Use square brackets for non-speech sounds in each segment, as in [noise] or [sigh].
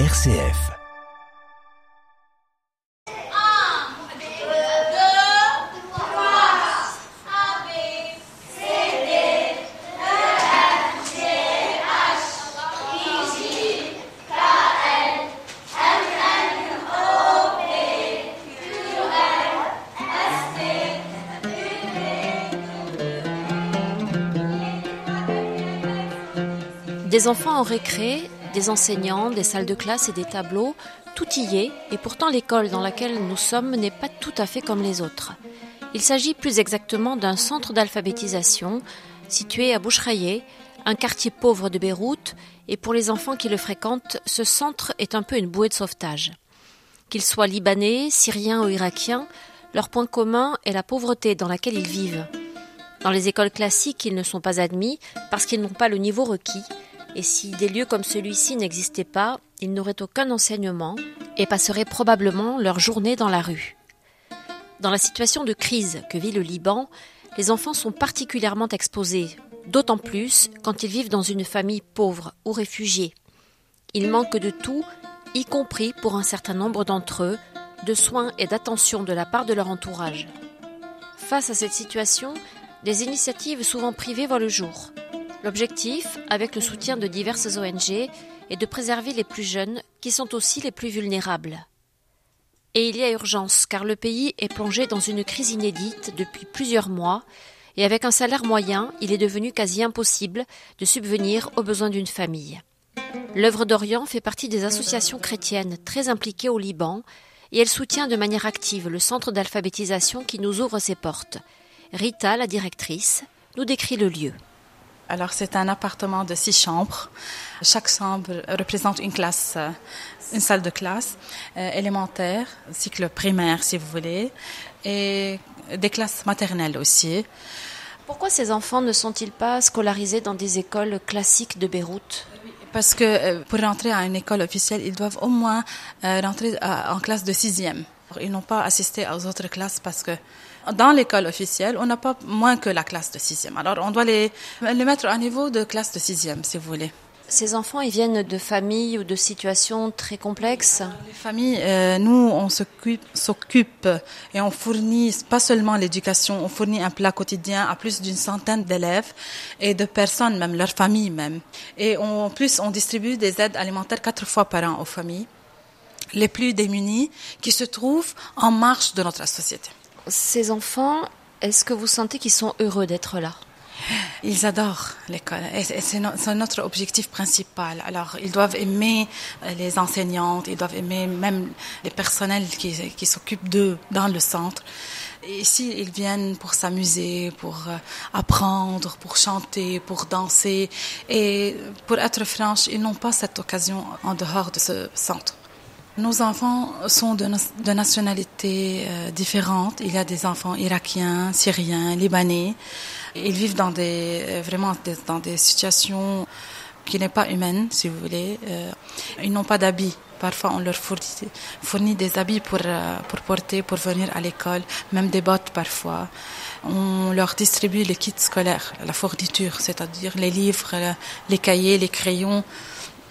RCF. Des enfants en récré, des enseignants, des salles de classe et des tableaux, tout y est, et pourtant l'école dans laquelle nous sommes n'est pas tout à fait comme les autres. Il s'agit plus exactement d'un centre d'alphabétisation situé à Bouchraillé, un quartier pauvre de Beyrouth, et pour les enfants qui le fréquentent, ce centre est un peu une bouée de sauvetage. Qu'ils soient libanais, syriens ou irakiens, leur point commun est la pauvreté dans laquelle ils vivent. Dans les écoles classiques, ils ne sont pas admis parce qu'ils n'ont pas le niveau requis, et si des lieux comme celui-ci n'existaient pas, ils n'auraient aucun enseignement et passeraient probablement leur journée dans la rue. Dans la situation de crise que vit le Liban, les enfants sont particulièrement exposés, d'autant plus quand ils vivent dans une famille pauvre ou réfugiée. Ils manquent de tout, y compris pour un certain nombre d'entre eux, de soins et d'attention de la part de leur entourage. Face à cette situation, des initiatives souvent privées voient le jour. L'objectif, avec le soutien de diverses ONG, est de préserver les plus jeunes, qui sont aussi les plus vulnérables. Et il y a urgence, car le pays est plongé dans une crise inédite depuis plusieurs mois, et avec un salaire moyen, il est devenu quasi impossible de subvenir aux besoins d'une famille. L'œuvre d'Orient fait partie des associations chrétiennes très impliquées au Liban, et elle soutient de manière active le centre d'alphabétisation qui nous ouvre ses portes. Rita, la directrice, nous décrit le lieu. Alors c'est un appartement de six chambres. Chaque chambre représente une classe, euh, une salle de classe euh, élémentaire, cycle primaire si vous voulez, et des classes maternelles aussi. Pourquoi ces enfants ne sont-ils pas scolarisés dans des écoles classiques de Beyrouth? Parce que euh, pour rentrer à une école officielle, ils doivent au moins rentrer en classe de sixième. Ils n'ont pas assisté aux autres classes parce que dans l'école officielle, on n'a pas moins que la classe de sixième. Alors, on doit les, les mettre à niveau de classe de sixième, si vous voulez. Ces enfants, ils viennent de familles ou de situations très complexes? Les familles, euh, nous, on s'occupe et on fournit pas seulement l'éducation, on fournit un plat quotidien à plus d'une centaine d'élèves et de personnes, même leurs familles même. Et en plus, on distribue des aides alimentaires quatre fois par an aux familles les plus démunis qui se trouvent en marche de notre société. Ces enfants, est-ce que vous sentez qu'ils sont heureux d'être là? Ils adorent l'école c'est notre objectif principal. Alors, ils doivent aimer euh, les enseignantes, ils doivent aimer même les personnels qui, s'occupent d'eux dans le centre. Ici, ils viennent pour s'amuser, pour euh, apprendre, pour chanter, pour danser. Et pour être franche, ils n'ont pas cette occasion en dehors de ce centre. Nos enfants sont de, nationalités euh, différentes. Il y a des enfants irakiens, syriens, libanais. Ils vivent dans des euh, vraiment dans des situations qui n'est pas humaines, si vous voulez. Euh, ils n'ont pas d'habits. Parfois, on leur fournit, fournit des habits pour pour porter, pour venir à l'école, même des bottes parfois. On leur distribue les kits scolaires, la fourniture, c'est-à-dire les livres, les cahiers, les crayons.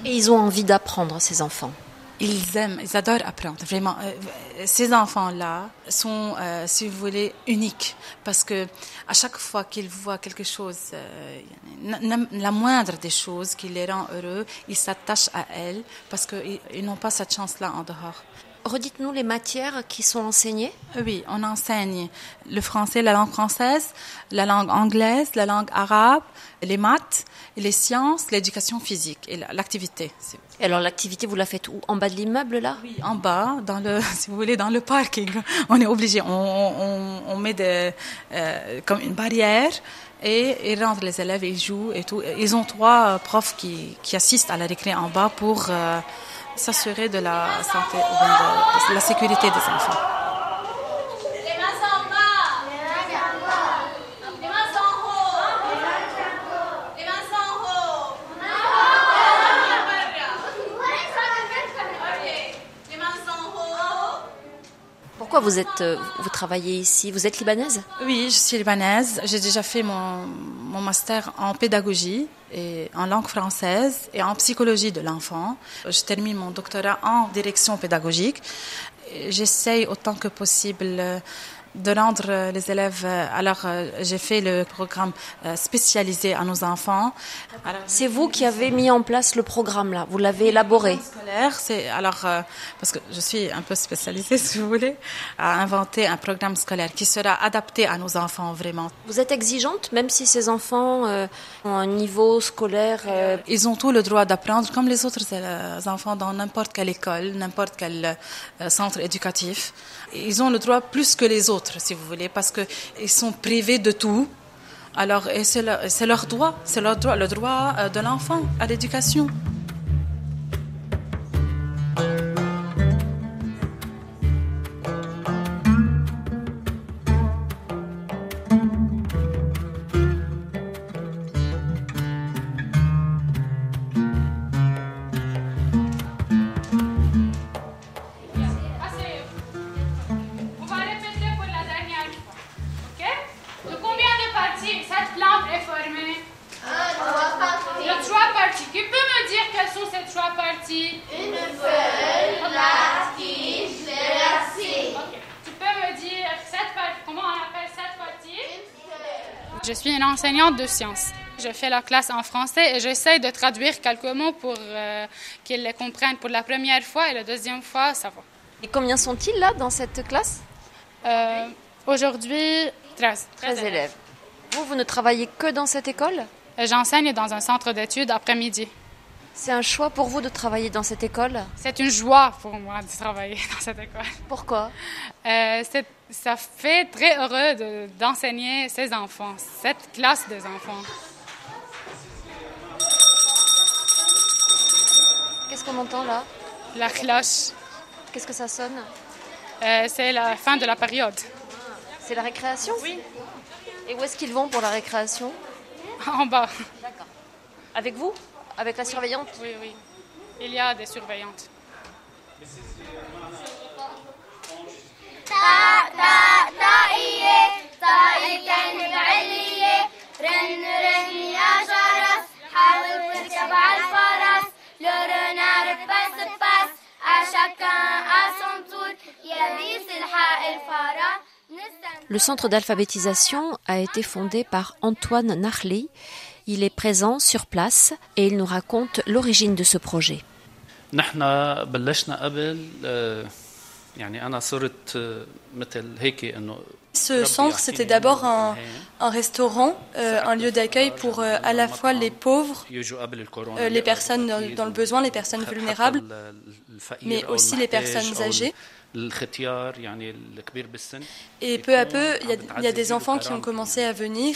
Et ils ont envie d'apprendre, ces enfants? Ils aiment, ils adorent apprendre. Vraiment, euh, ces enfants-là sont, euh, si vous voulez, uniques parce que à chaque fois qu'ils voient quelque chose, euh, la moindre des choses qui les rend heureux, ils s'attachent à elle parce qu'ils n'ont pas cette chance-là en dehors. Redites-nous les matières qui sont enseignées. Oui, on enseigne le français, la langue française, la langue anglaise, la langue arabe, les maths, les sciences, l'éducation physique et l'activité. Alors l'activité, vous la faites où? En bas de l'immeuble là? Oui, en bas, dans le, [laughs] si vous voulez, dans le parking. On est obligé, on, met des, euh, comme une barrière et ils rentrent les élèves, ils jouent et tout. Ils ont trois profs qui, qui assistent à la récré en bas pour euh, s'assurer de la santé de la sécurité des enfants. Pourquoi vous êtes, euh, vous travaillez ici? Vous êtes libanaise? Oui, je suis libanaise. J'ai déjà fait mon, mon master en pédagogie et en langue française et en psychologie de l'enfant. Je termine mon doctorat en direction pédagogique. J'essaye autant que possible de rendre euh, les élèves. Euh, alors, euh, j'ai fait le programme spécialisé à nos enfants. C'est vous qui avez mis en place le programme là. Vous l'avez élaboré. Scolaire, c'est alors parce que je suis un peu spécialisée, [laughs] si vous voulez, à inventer un programme scolaire qui sera adapté à nos enfants vraiment. Vous êtes exigeante, même si ces enfants ont un niveau scolaire. Ils ont tout le droit d'apprendre comme les autres enfants dans n'importe quelle école, n'importe quel centre éducatif. Ils ont le droit plus que les autres si vous voulez, parce qu'ils sont privés de tout. Alors, c'est leur, droit, c'est leur droit, le droit euh, de l'enfant à l'éducation. Enseignante de sciences. Je fais la classe en français et j'essaie de traduire quelques mots pour euh, qu'ils les comprennent pour la première fois et la deuxième fois, ça va. Et combien sont-ils là dans cette classe? Euh, Aujourd'hui, 13. 13, élèves. Vous, vous ne travaillez que dans cette école? Euh, J'enseigne dans un centre d'études après-midi. C'est un choix pour vous de travailler dans cette école C'est une joie pour moi de travailler [laughs] dans cette école. Pourquoi euh, Ça fait très heureux d'enseigner ces enfants, cette classe des enfants. Qu'est-ce qu'on entend là? La cloche. Qu'est-ce que ça sonne? Euh, C'est la fin de la période. C'est la récréation? Oui. Et où est-ce qu'ils vont pour la récréation? En bas. D'accord. Avec vous? Avec la surveillante Oui, oui. Il y a des surveillantes. Le centre d'alphabétisation a été fondé par Antoine Nachley, il est présent sur place et il nous raconte l'origine de ce projet. Ce centre, c'était d'abord un, restaurant, euh, un lieu d'accueil pour euh, à la fois les pauvres, euh, les personnes dans, le besoin, les personnes vulnérables, mais aussi les personnes âgées. Et peu à peu, il y, a des enfants qui ont commencé à venir.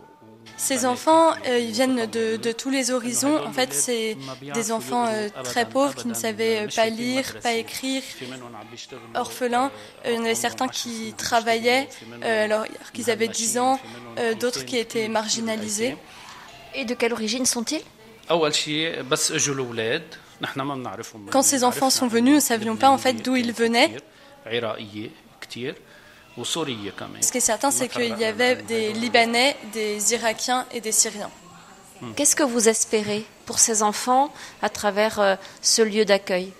ces enfants, euh, ils viennent de, de, tous les horizons. En fait, c'est des enfants euh, très pauvres qui ne savaient pas lire, pas écrire, orphelins. Euh, il y en avait certains qui travaillaient alors qu'ils avaient 10 ans, d'autres qui étaient marginalisés. Et de quelle origine sont-ils? Quand ces enfants sont venus, nous ne savions pas en fait d'où ils venaient. Ce qui est certain, c'est qu'il y avait des Libanais, des Irakiens et des Syriens. Hmm. Qu'est-ce que vous espérez pour ces enfants à travers euh, ce lieu d'accueil?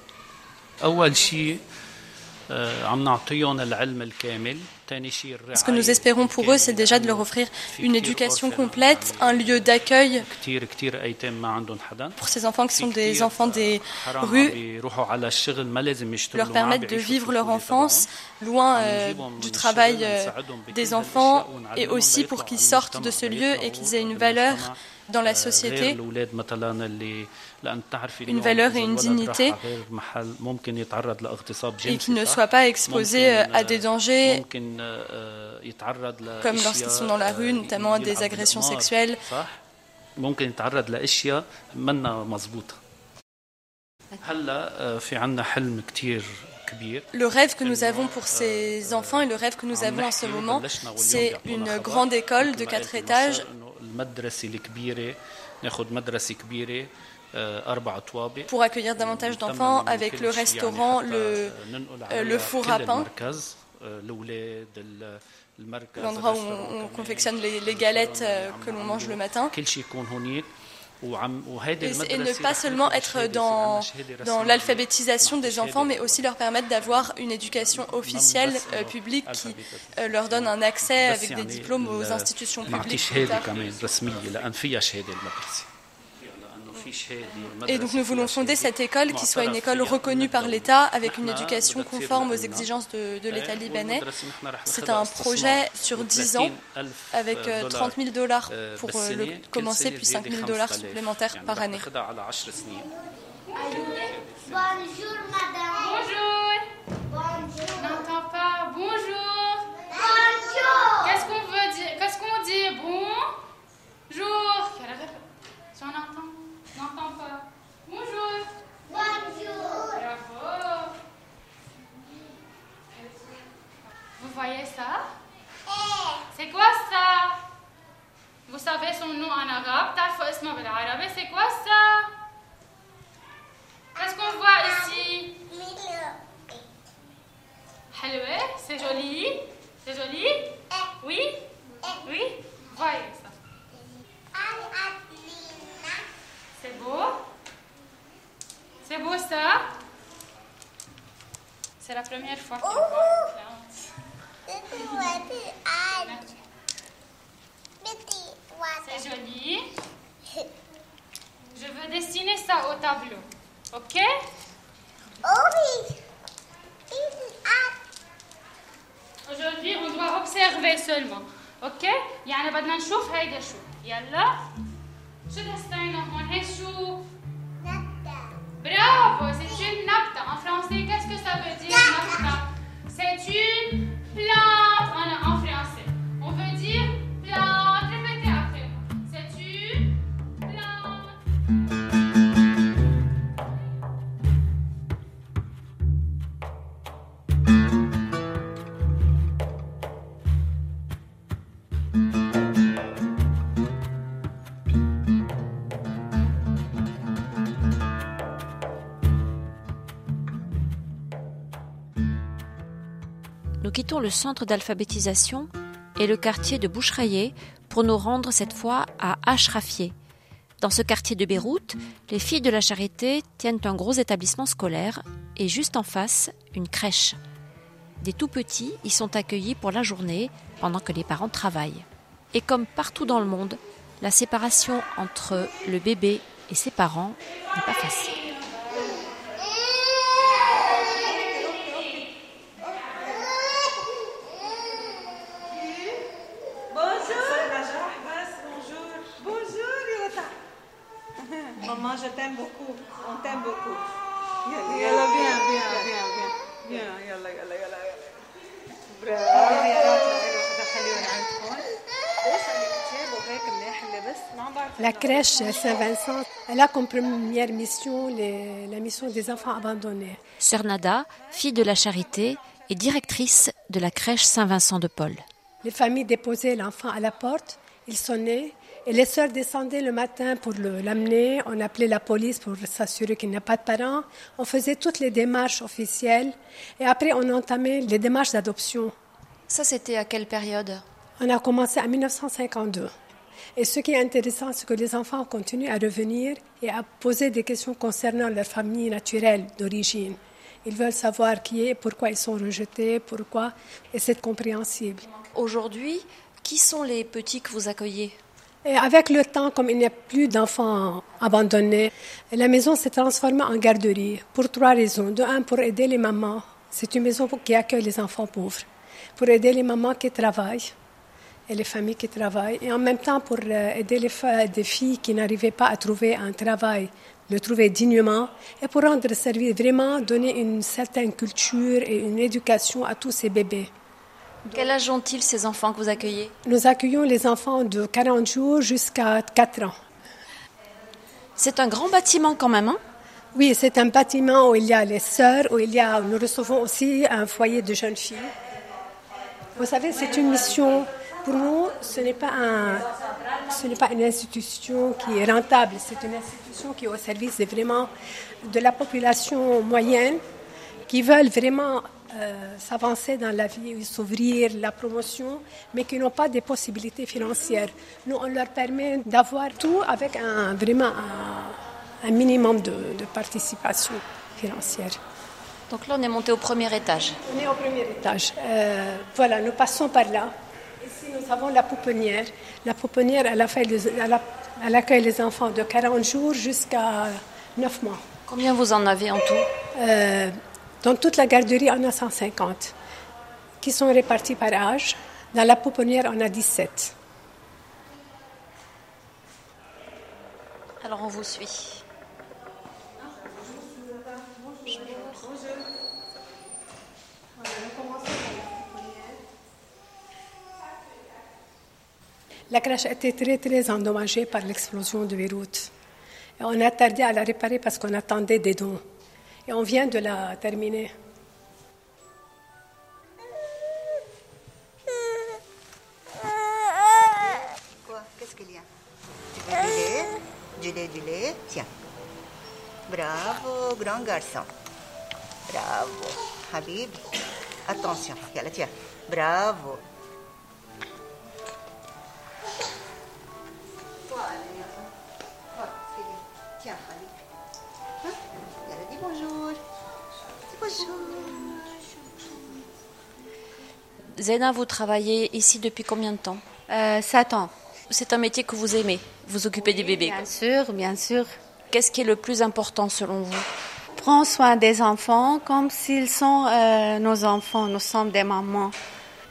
Ce que nous espérons pour eux, c'est déjà de leur offrir une éducation complète, un lieu d'accueil pour ces enfants qui sont des enfants des rues, leur permettre de vivre leur enfance loin euh, du travail euh, des enfants et aussi pour qu'ils sortent de ce lieu et qu'ils aient une valeur dans la société, une valeur et une dignité, et qui ne soient pas exposés à des dangers, comme lorsqu'ils sont dans la rue, notamment à des agressions sexuelles. Le rêve que nous avons pour ces enfants et le rêve que nous avons en ce moment, c'est une grande école de quatre étages pour accueillir davantage d'enfants avec le restaurant, le, le four à pain, l'endroit où on, confectionne les, galettes que l'on mange le matin. Et, ne pas seulement être dans, dans l'alphabétisation des enfants, mais aussi leur permettre d'avoir une éducation officielle publique qui leur donne un accès avec des diplômes aux institutions publiques. Et donc nous voulons fonder cette école qui soit une école reconnue par l'État avec une éducation conforme aux exigences de, l'État libanais. C'est un projet sur 10 ans avec 30 000 dollars pour le commencer puis 5 000 dollars supplémentaires par année. Bonjour madame. Bonjour. Bonjour. N'entends pas. Bonjour. Bonjour. Qu'est-ce qu'on veut dire Qu'est-ce qu'on dit Bonjour. Tu en entends N'entends pas. Bonjour. Bonjour. Bravo. Vous voyez ça C'est quoi ça Vous savez son nom en arabe C'est quoi ça Qu'est-ce qu'on voit ici c'est joli. C'est joli Oui Oui Voyez ça. C'est beau C'est beau ça C'est la première fois que je vois C'est joli. Je veux dessiner ça au tableau. Ok Aujourd'hui, on doit observer seulement. Ok يعني بدنا نشوف هيدا شو. يلا. شو تستعينوا هون هي شو Bravo, c'est une napta. En français, qu'est-ce que ça veut dire C'est une plante en, en français. Le centre d'alphabétisation et le quartier de Bouchraillé pour nous rendre cette fois à Ashrafieh. Dans ce quartier de Beyrouth, les filles de la charité tiennent un gros établissement scolaire et juste en face, une crèche. Des tout petits y sont accueillis pour la journée pendant que les parents travaillent. Et comme partout dans le monde, la séparation entre le bébé et ses parents n'est pas facile. Crèche Saint-Vincent, elle a comme première mission la mission des enfants abandonnés. Sœur Nada, fille de la charité, est directrice de la crèche Saint-Vincent de Paul. Les familles déposaient l'enfant à la porte, il sonnait, et les sœurs descendaient le matin pour l'amener. On appelait la police pour s'assurer qu'il n'y a pas de parents. On faisait toutes les démarches officielles. Et après, on entamait les démarches d'adoption. Ça, c'était à quelle période? On a commencé en 1952. Et ce qui est intéressant, c'est que les enfants continuent à revenir et à poser des questions concernant leur famille naturelle d'origine. Ils veulent savoir qui est, pourquoi ils sont rejetés, pourquoi, et c'est compréhensible. Aujourd'hui, qui sont les petits que vous accueillez? Et avec le temps, comme il n'y a plus d'enfants abandonnés, la maison s'est transformée en garderie pour trois raisons. De un, pour aider les mamans. C'est une maison qui accueille les enfants pauvres. Pour aider les mamans qui travaillent et les familles qui travaillent. Et en même temps, pour euh, aider les des filles qui n'arrivaient pas à trouver un travail, le trouver dignement. Et pour rendre service, vraiment donner une certaine culture et une éducation à tous ces bébés. Quel âge ont-ils ces enfants que vous accueillez? Nous accueillons les enfants de 40 jours jusqu'à 4 ans. C'est un grand bâtiment quand même, hein? Oui, c'est un bâtiment où il y a les sœurs, où il y a, nous recevons aussi un foyer de jeunes filles. Vous savez, c'est une mission. Pour nous, ce n'est pas un, Ce n'est pas une institution qui est rentable, c'est une institution qui est au service vraiment de la population moyenne qui veulent vraiment euh, s'avancer dans la vie, s'ouvrir, la promotion, mais qui n'ont pas de possibilités financières. Nous, on leur permet d'avoir tout avec un, vraiment un, minimum de, participation financière. Donc là, on est monté au premier étage. On est au premier étage. Euh, voilà, nous passons par là. Avons la pouponnière. La pouponnière, elle, elle, accueille les enfants de 40 jours jusqu'à 9 mois. Combien vous en avez en tout? Euh, Dans toute la garderie, on a 150 qui sont répartis par âge. Dans la pouponnière, on a 17. Alors on vous suit. La crèche été très très endommagée par l'explosion de Beyrouth. On a tardé à la réparer parce qu'on attendait des dons. Et on vient de la terminer. Quoi? Qu'est-ce qu'il y a? Du lait? Du lait, du lait? Tiens. Bravo, grand garçon. Bravo. Habib. Attention. Tiens. Bravo. Zena, vous travaillez ici depuis combien de temps euh, 7 ans. C'est un métier que vous aimez, vous occupez des bébés. Bien sûr, bien sûr. Qu'est-ce qui est le plus important selon vous Prendre soin des enfants comme s'ils sont euh, nos enfants, nous sommes des mamans.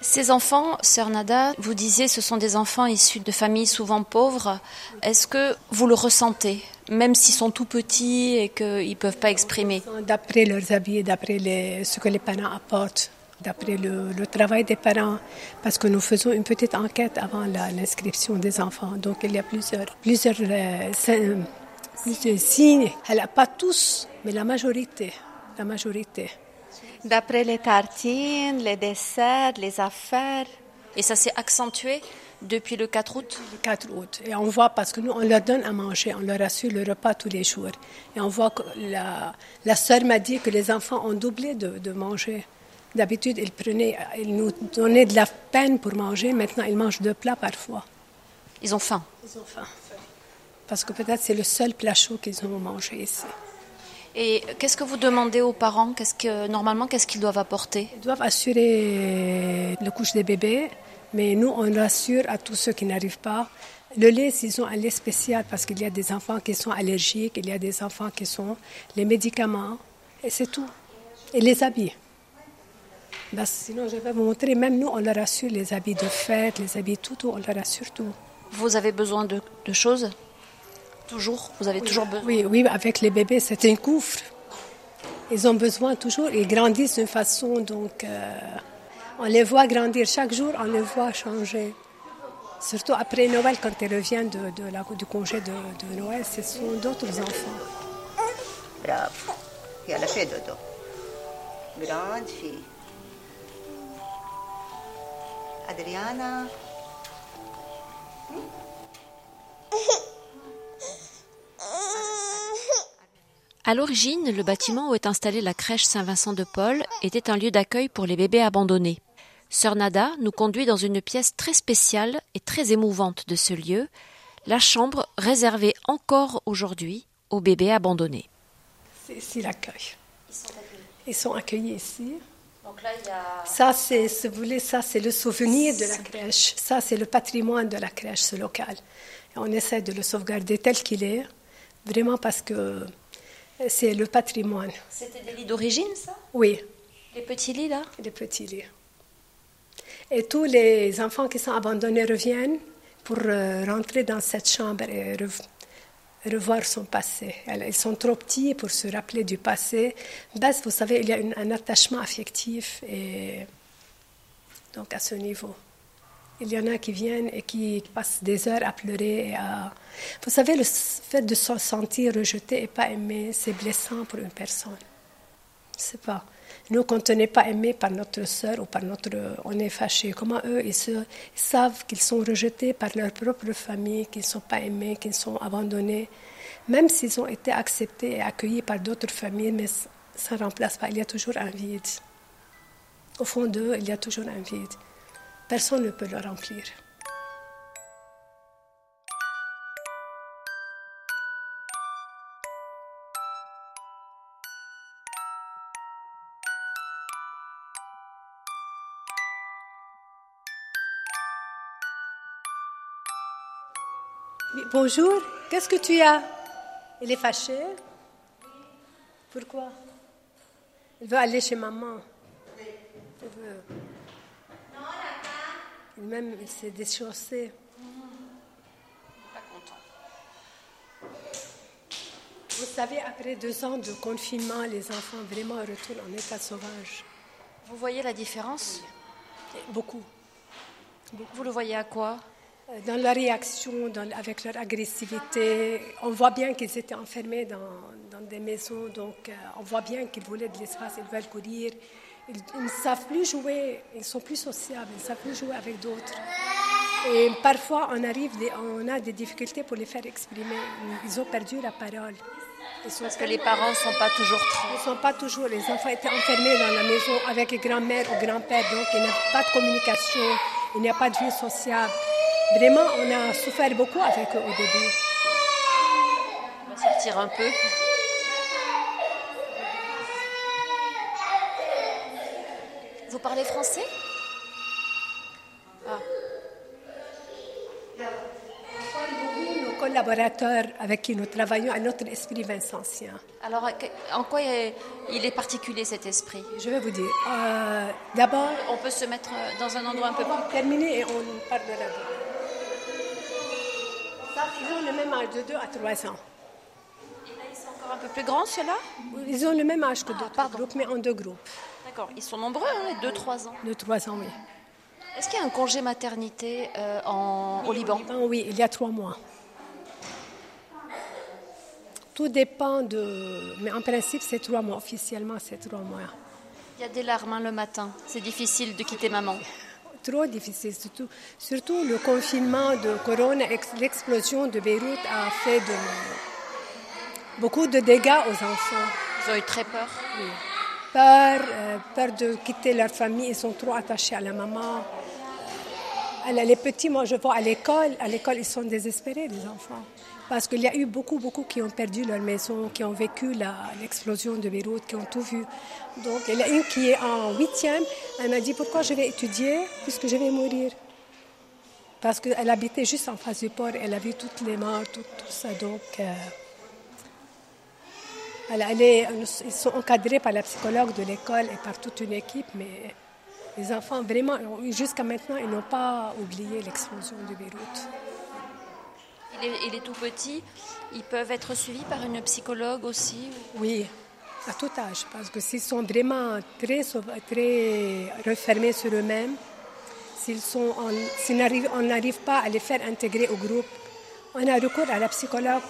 Ces enfants, Sœur Nada, vous disiez ce sont des enfants issus de familles souvent pauvres. Est-ce que vous le ressentez, même s'ils sont tout petits et qu'ils ne peuvent pas exprimer D'après leurs habits, d'après ce que les parents apportent, d'après le, travail des parents, parce que nous faisons une petite enquête avant l'inscription des enfants. Donc il y a plusieurs, plusieurs, euh, plusieurs signes. Pas tous, mais la majorité. La majorité. D'après les tartines, les desserts, les affaires. Et ça s'est accentué? Depuis le 4 août Le 4 août. Et on voit, parce que nous, on leur donne à manger, on leur assure le repas tous les jours. Et on voit que la, la sœur m'a dit que les enfants ont doublé de, de manger. D'habitude, ils, prenaient, ils nous donnaient de la peine pour manger. Maintenant, ils mangent deux plats parfois. Ils ont faim Ils ont faim. Parce que peut-être c'est le seul plat chaud qu'ils ont mangé ici. Et qu'est-ce que vous demandez aux parents? Qu'est-ce que, Normalement, qu'est-ce qu'ils doivent apporter? Ils doivent assurer le couche des bébés, mais nous, on rassure à tous ceux qui n'arrivent pas. Le lait, ils ont un lait spécial parce qu'il y a des enfants qui sont allergiques, il y a des enfants qui sont les médicaments, et c'est tout. Et les habits. Ben, sinon, je vais vous montrer, même nous, on leur assure les habits de fête, les habits tout, tout on leur assure tout. Vous avez besoin de, de choses? Toujours? Vous avez toujours besoin Oui, oui, avec les bébés, c'est un couvre. Ils ont besoin toujours, ils grandissent d'une façon, donc euh, on les voit grandir chaque jour, on les voit changer. Surtout après Noël, quand ils reviennent de, de la, du congé de, de, Noël, ce sont d'autres enfants. Bravo. Et elle a fait dodo. Grande fille. Adriana. À l'origine, le bâtiment où est installée la crèche Saint-Vincent de Paul était un lieu d'accueil pour les bébés abandonnés. Sœur Nada nous conduit dans une pièce très spéciale et très émouvante de ce lieu, la chambre réservée encore aujourd'hui aux bébés abandonnés. C'est ici l'accueil. Ils sont accueillis ici. Donc là, il y a... Ça, c'est, si vous voulez, ça, c'est le souvenir de la crèche. Ça, c'est le patrimoine de la crèche, ce local. Et on essaie de le sauvegarder tel qu'il est, vraiment parce que c'est le patrimoine. C'était des lits d'origine, ça? Oui. Les petits lits, là? Les petits lits. Et tous les enfants qui sont abandonnés reviennent pour euh, rentrer dans cette chambre et revoir son passé. Ils sont trop petits pour se rappeler du passé. Bas, vous savez, il y a un attachement affectif et donc à ce niveau. Il y en a qui viennent et qui passent des heures à pleurer. Vous savez, le fait de se sentir rejeté et pas aimé, c'est blessant pour une personne. Je sais pas. Nous, quand on n'est pas aimé par notre sœur ou par notre, on est fâché. Comment eux, ils, se, savent qu'ils sont rejetés par leur propre famille, qu'ils ne sont pas aimés, qu'ils sont abandonnés, même s'ils ont été acceptés et accueillis par d'autres familles, mais ça ne remplace pas. Il y a toujours un vide. Au fond d'eux, il y a toujours un vide. Personne ne peut le remplir. Bonjour, qu'est-ce que tu as? Il est fâché Pourquoi? Il veut aller chez maman. Il veut. Même il s'est déchaussé. Pas content. Vous savez, après deux ans de confinement, les enfants vraiment retournent en état sauvage. Vous voyez la différence? Beaucoup. Vous le voyez à quoi? Dans leur réaction, avec leur agressivité. On voit bien qu'ils étaient enfermés dans, des maisons, donc euh, on voit bien qu'ils voulaient de l'espace, ils veulent courir. Ils, ne savent plus jouer, ils sont plus sociables, ils ne savent plus jouer avec d'autres. Et parfois, on, arrive, on a des difficultés pour les faire exprimer. Ils ont perdu la parole. Parce que les parents ne sont pas toujours. Ils ne sont pas toujours. Les enfants étaient enfermés dans la maison avec grand-mère ou grand-père, donc il n'y a pas de communication, il n'y a pas de vie sociale. Vraiment, on a souffert beaucoup avec eux au début. On va sortir un peu. Vous parlez français? Ah. Nos collaborateurs avec qui nous travaillons à notre esprit vincentien. Alors, en quoi il est particulier cet esprit? Je vais vous dire. Euh, d'abord, on peut se mettre dans un endroit un peu plus. Terminer et on Ils ont le même âge de 2 à 3 ans. Et là, ils sont encore un peu plus grands, ceux-là Ils ont le même âge que d'autres groupes, mais en deux groupes. D'accord. Ils sont nombreux, hein, 2-3 ans 2-3 ans, oui. Est-ce qu'il y a un congé maternité euh, en, au Liban Oui, il y a 3 mois. Tout dépend de... Mais en principe, c'est 3 mois. Officiellement, c'est 3 mois. Il y a des larmes hein, le matin. C'est difficile de quitter maman trop difficile. Surtout, surtout le confinement de Corona, l'explosion de Beyrouth a fait de, beaucoup de dégâts aux enfants. Ils ont eu très peur? Peur, euh, peur de quitter leur famille. Ils sont trop attachés à la maman. les petits, moi je vois à l'école, à l'école ils sont désespérés, les enfants. Parce qu'il y a eu beaucoup, beaucoup qui ont perdu leur maison, qui ont vécu l'explosion de Beyrouth, qui ont tout vu. Donc, il y a une qui est en huitième. Elle m'a dit pourquoi je vais étudier puisque je vais mourir? Parce qu'elle habitait juste en face du port. Elle a vu toutes les morts, tout, ça. Donc, euh, ils sont encadrés par la psychologue de l'école et par toute une équipe, mais les enfants, vraiment, jusqu'à maintenant, ils n'ont pas oublié l'explosion de Beyrouth il est, tout petit, ils peuvent être suivis par une psychologue aussi Oui, à tout âge, parce que s'ils sont vraiment très, très refermés sur eux-mêmes, s'ils sont, on n'arrive pas à les faire intégrer au groupe, on a recours à la psychologue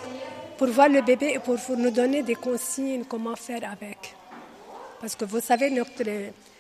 pour voir le bébé et pour, nous donner des consignes comment faire avec. Parce que vous savez, notre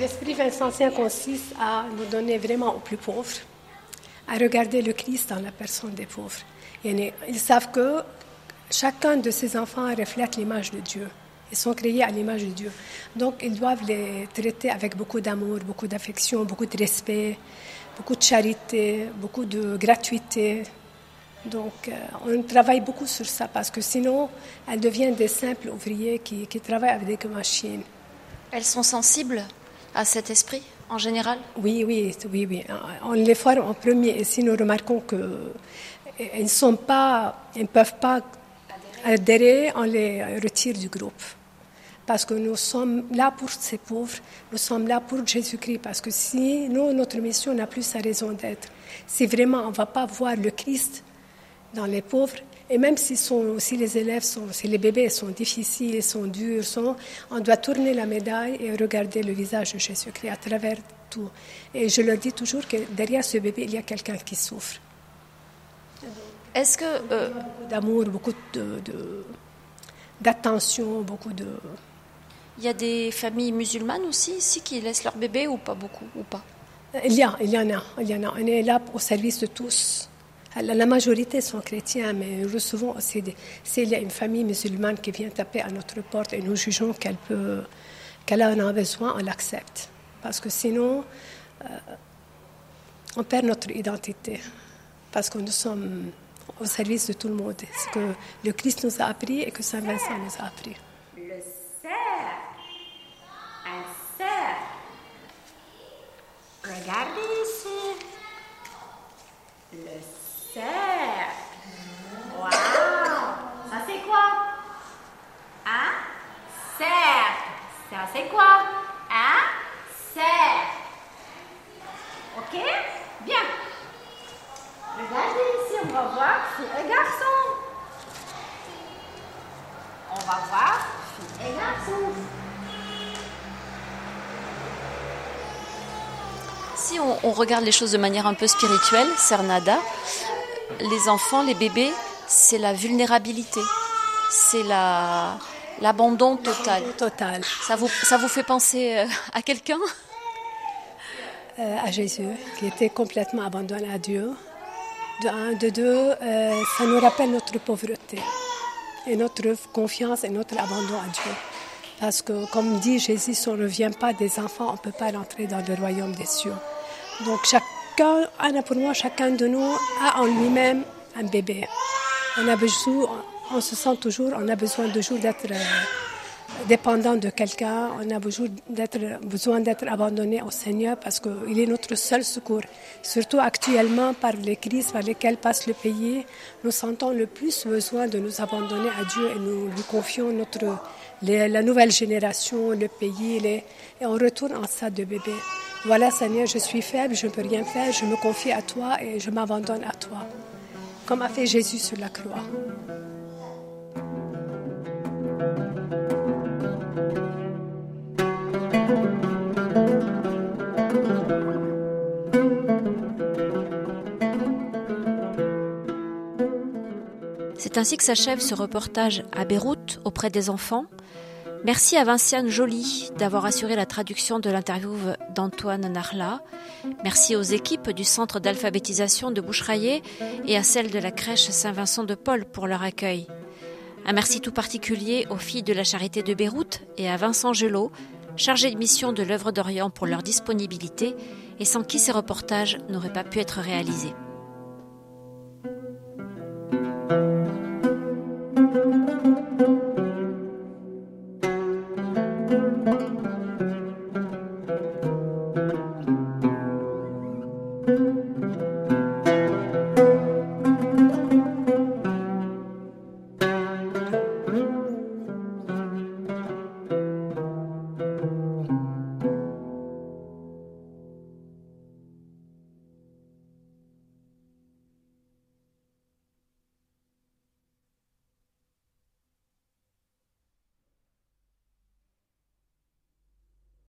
L'esprit vincentien consiste à nous donner vraiment aux plus pauvres, à regarder le Christ dans la personne des pauvres. Ils savent que chacun de ces enfants reflète l'image de Dieu. Ils sont créés à l'image de Dieu. Donc, ils doivent les traiter avec beaucoup d'amour, beaucoup d'affection, beaucoup de respect, beaucoup de charité, beaucoup de gratuité. Donc, euh, on travaille beaucoup sur ça parce que sinon, elles deviennent des simples ouvriers qui, qui travaillent avec des machines. Elles sont sensibles à cet esprit en général? Oui, oui, oui, oui. On les forme en premier et si nous remarquons qu'elles ne sont pas, elles ne peuvent pas adhérer, on les retire du groupe. Parce que nous sommes là pour ces pauvres, nous sommes là pour Jésus-Christ. Parce que si nous, notre mission n'a plus sa raison d'être, si vraiment on ne va pas voir le Christ dans les pauvres, et même si les élèves sont, si les bébés sont difficiles, sont durs, sont, on doit tourner la médaille et regarder le visage de Jésus-Christ à travers tout. Et je leur dis toujours que derrière ce bébé, il y a quelqu'un qui souffre. Est-ce que euh, beaucoup d'amour, beaucoup de, d'attention, beaucoup de. Il y a des familles musulmanes aussi ici qui laissent leur bébé ou pas beaucoup ou pas? Il y a, il y en a, il y en a. On est là au service de tous. La majorité sont chrétiens, mais nous recevons aussi des. S'il y a une famille musulmane qui vient taper à notre porte et nous jugeons qu'elle peut, qu'elle en a besoin, on l'accepte. Parce que sinon, euh, on perd notre identité. Parce que nous sommes au service de tout le monde. Ce que le Christ nous a appris et que Saint Vincent nous a appris. Le cerf. Un cerf. Regardez ici. Le cerf. Wow! Ça c'est quoi? Un cerf. Ça c'est quoi? Un cerf. Ok? Bien. Regardez ici, on va un garçon. On va voir un garçon. Si on, on, regarde les choses de manière un peu spirituelle, Cernada, les enfants, les bébés, c'est la vulnérabilité, c'est la, l'abandon total. total. Ça vous, ça vous fait penser euh, à quelqu'un? Euh, À Jésus, qui était complètement abandonné à Dieu. De un, de deux, euh, ça nous rappelle notre pauvreté et notre confiance et notre abandon à Dieu. Parce que, comme dit Jésus, si on ne vient pas des enfants, on ne peut pas rentrer dans le royaume des cieux. Donc, chacun, pour moi, chacun de nous a en lui-même un bébé. On a besoin, on se sent toujours, on a besoin toujours d'être euh, dépendant de quelqu'un, on a besoin d'être, abandonné au Seigneur parce qu'il est notre seul secours. Surtout actuellement, par les crises par lesquelles passe le pays, nous sentons le plus besoin de nous abandonner à Dieu et nous lui confions notre, la nouvelle génération, le pays, et on retourne en stade de bébé. Voilà Seigneur, je suis faible, je ne peux rien faire, je me confie à toi et je m'abandonne à toi, comme a fait Jésus sur la croix. C'est ainsi que s'achève ce reportage à Beyrouth auprès des enfants. Merci à Vinciane Joly d'avoir assuré la traduction de l'interview d'Antoine Narla. Merci aux équipes du centre d'alphabétisation de Boucheraillé et à celles de la crèche Saint-Vincent de Paul pour leur accueil. Un merci tout particulier aux filles de la Charité de Beyrouth et à Vincent Gelot, chargé de mission de l'œuvre d'Orient pour leur disponibilité et sans qui ces reportages n'auraient pas pu être réalisés.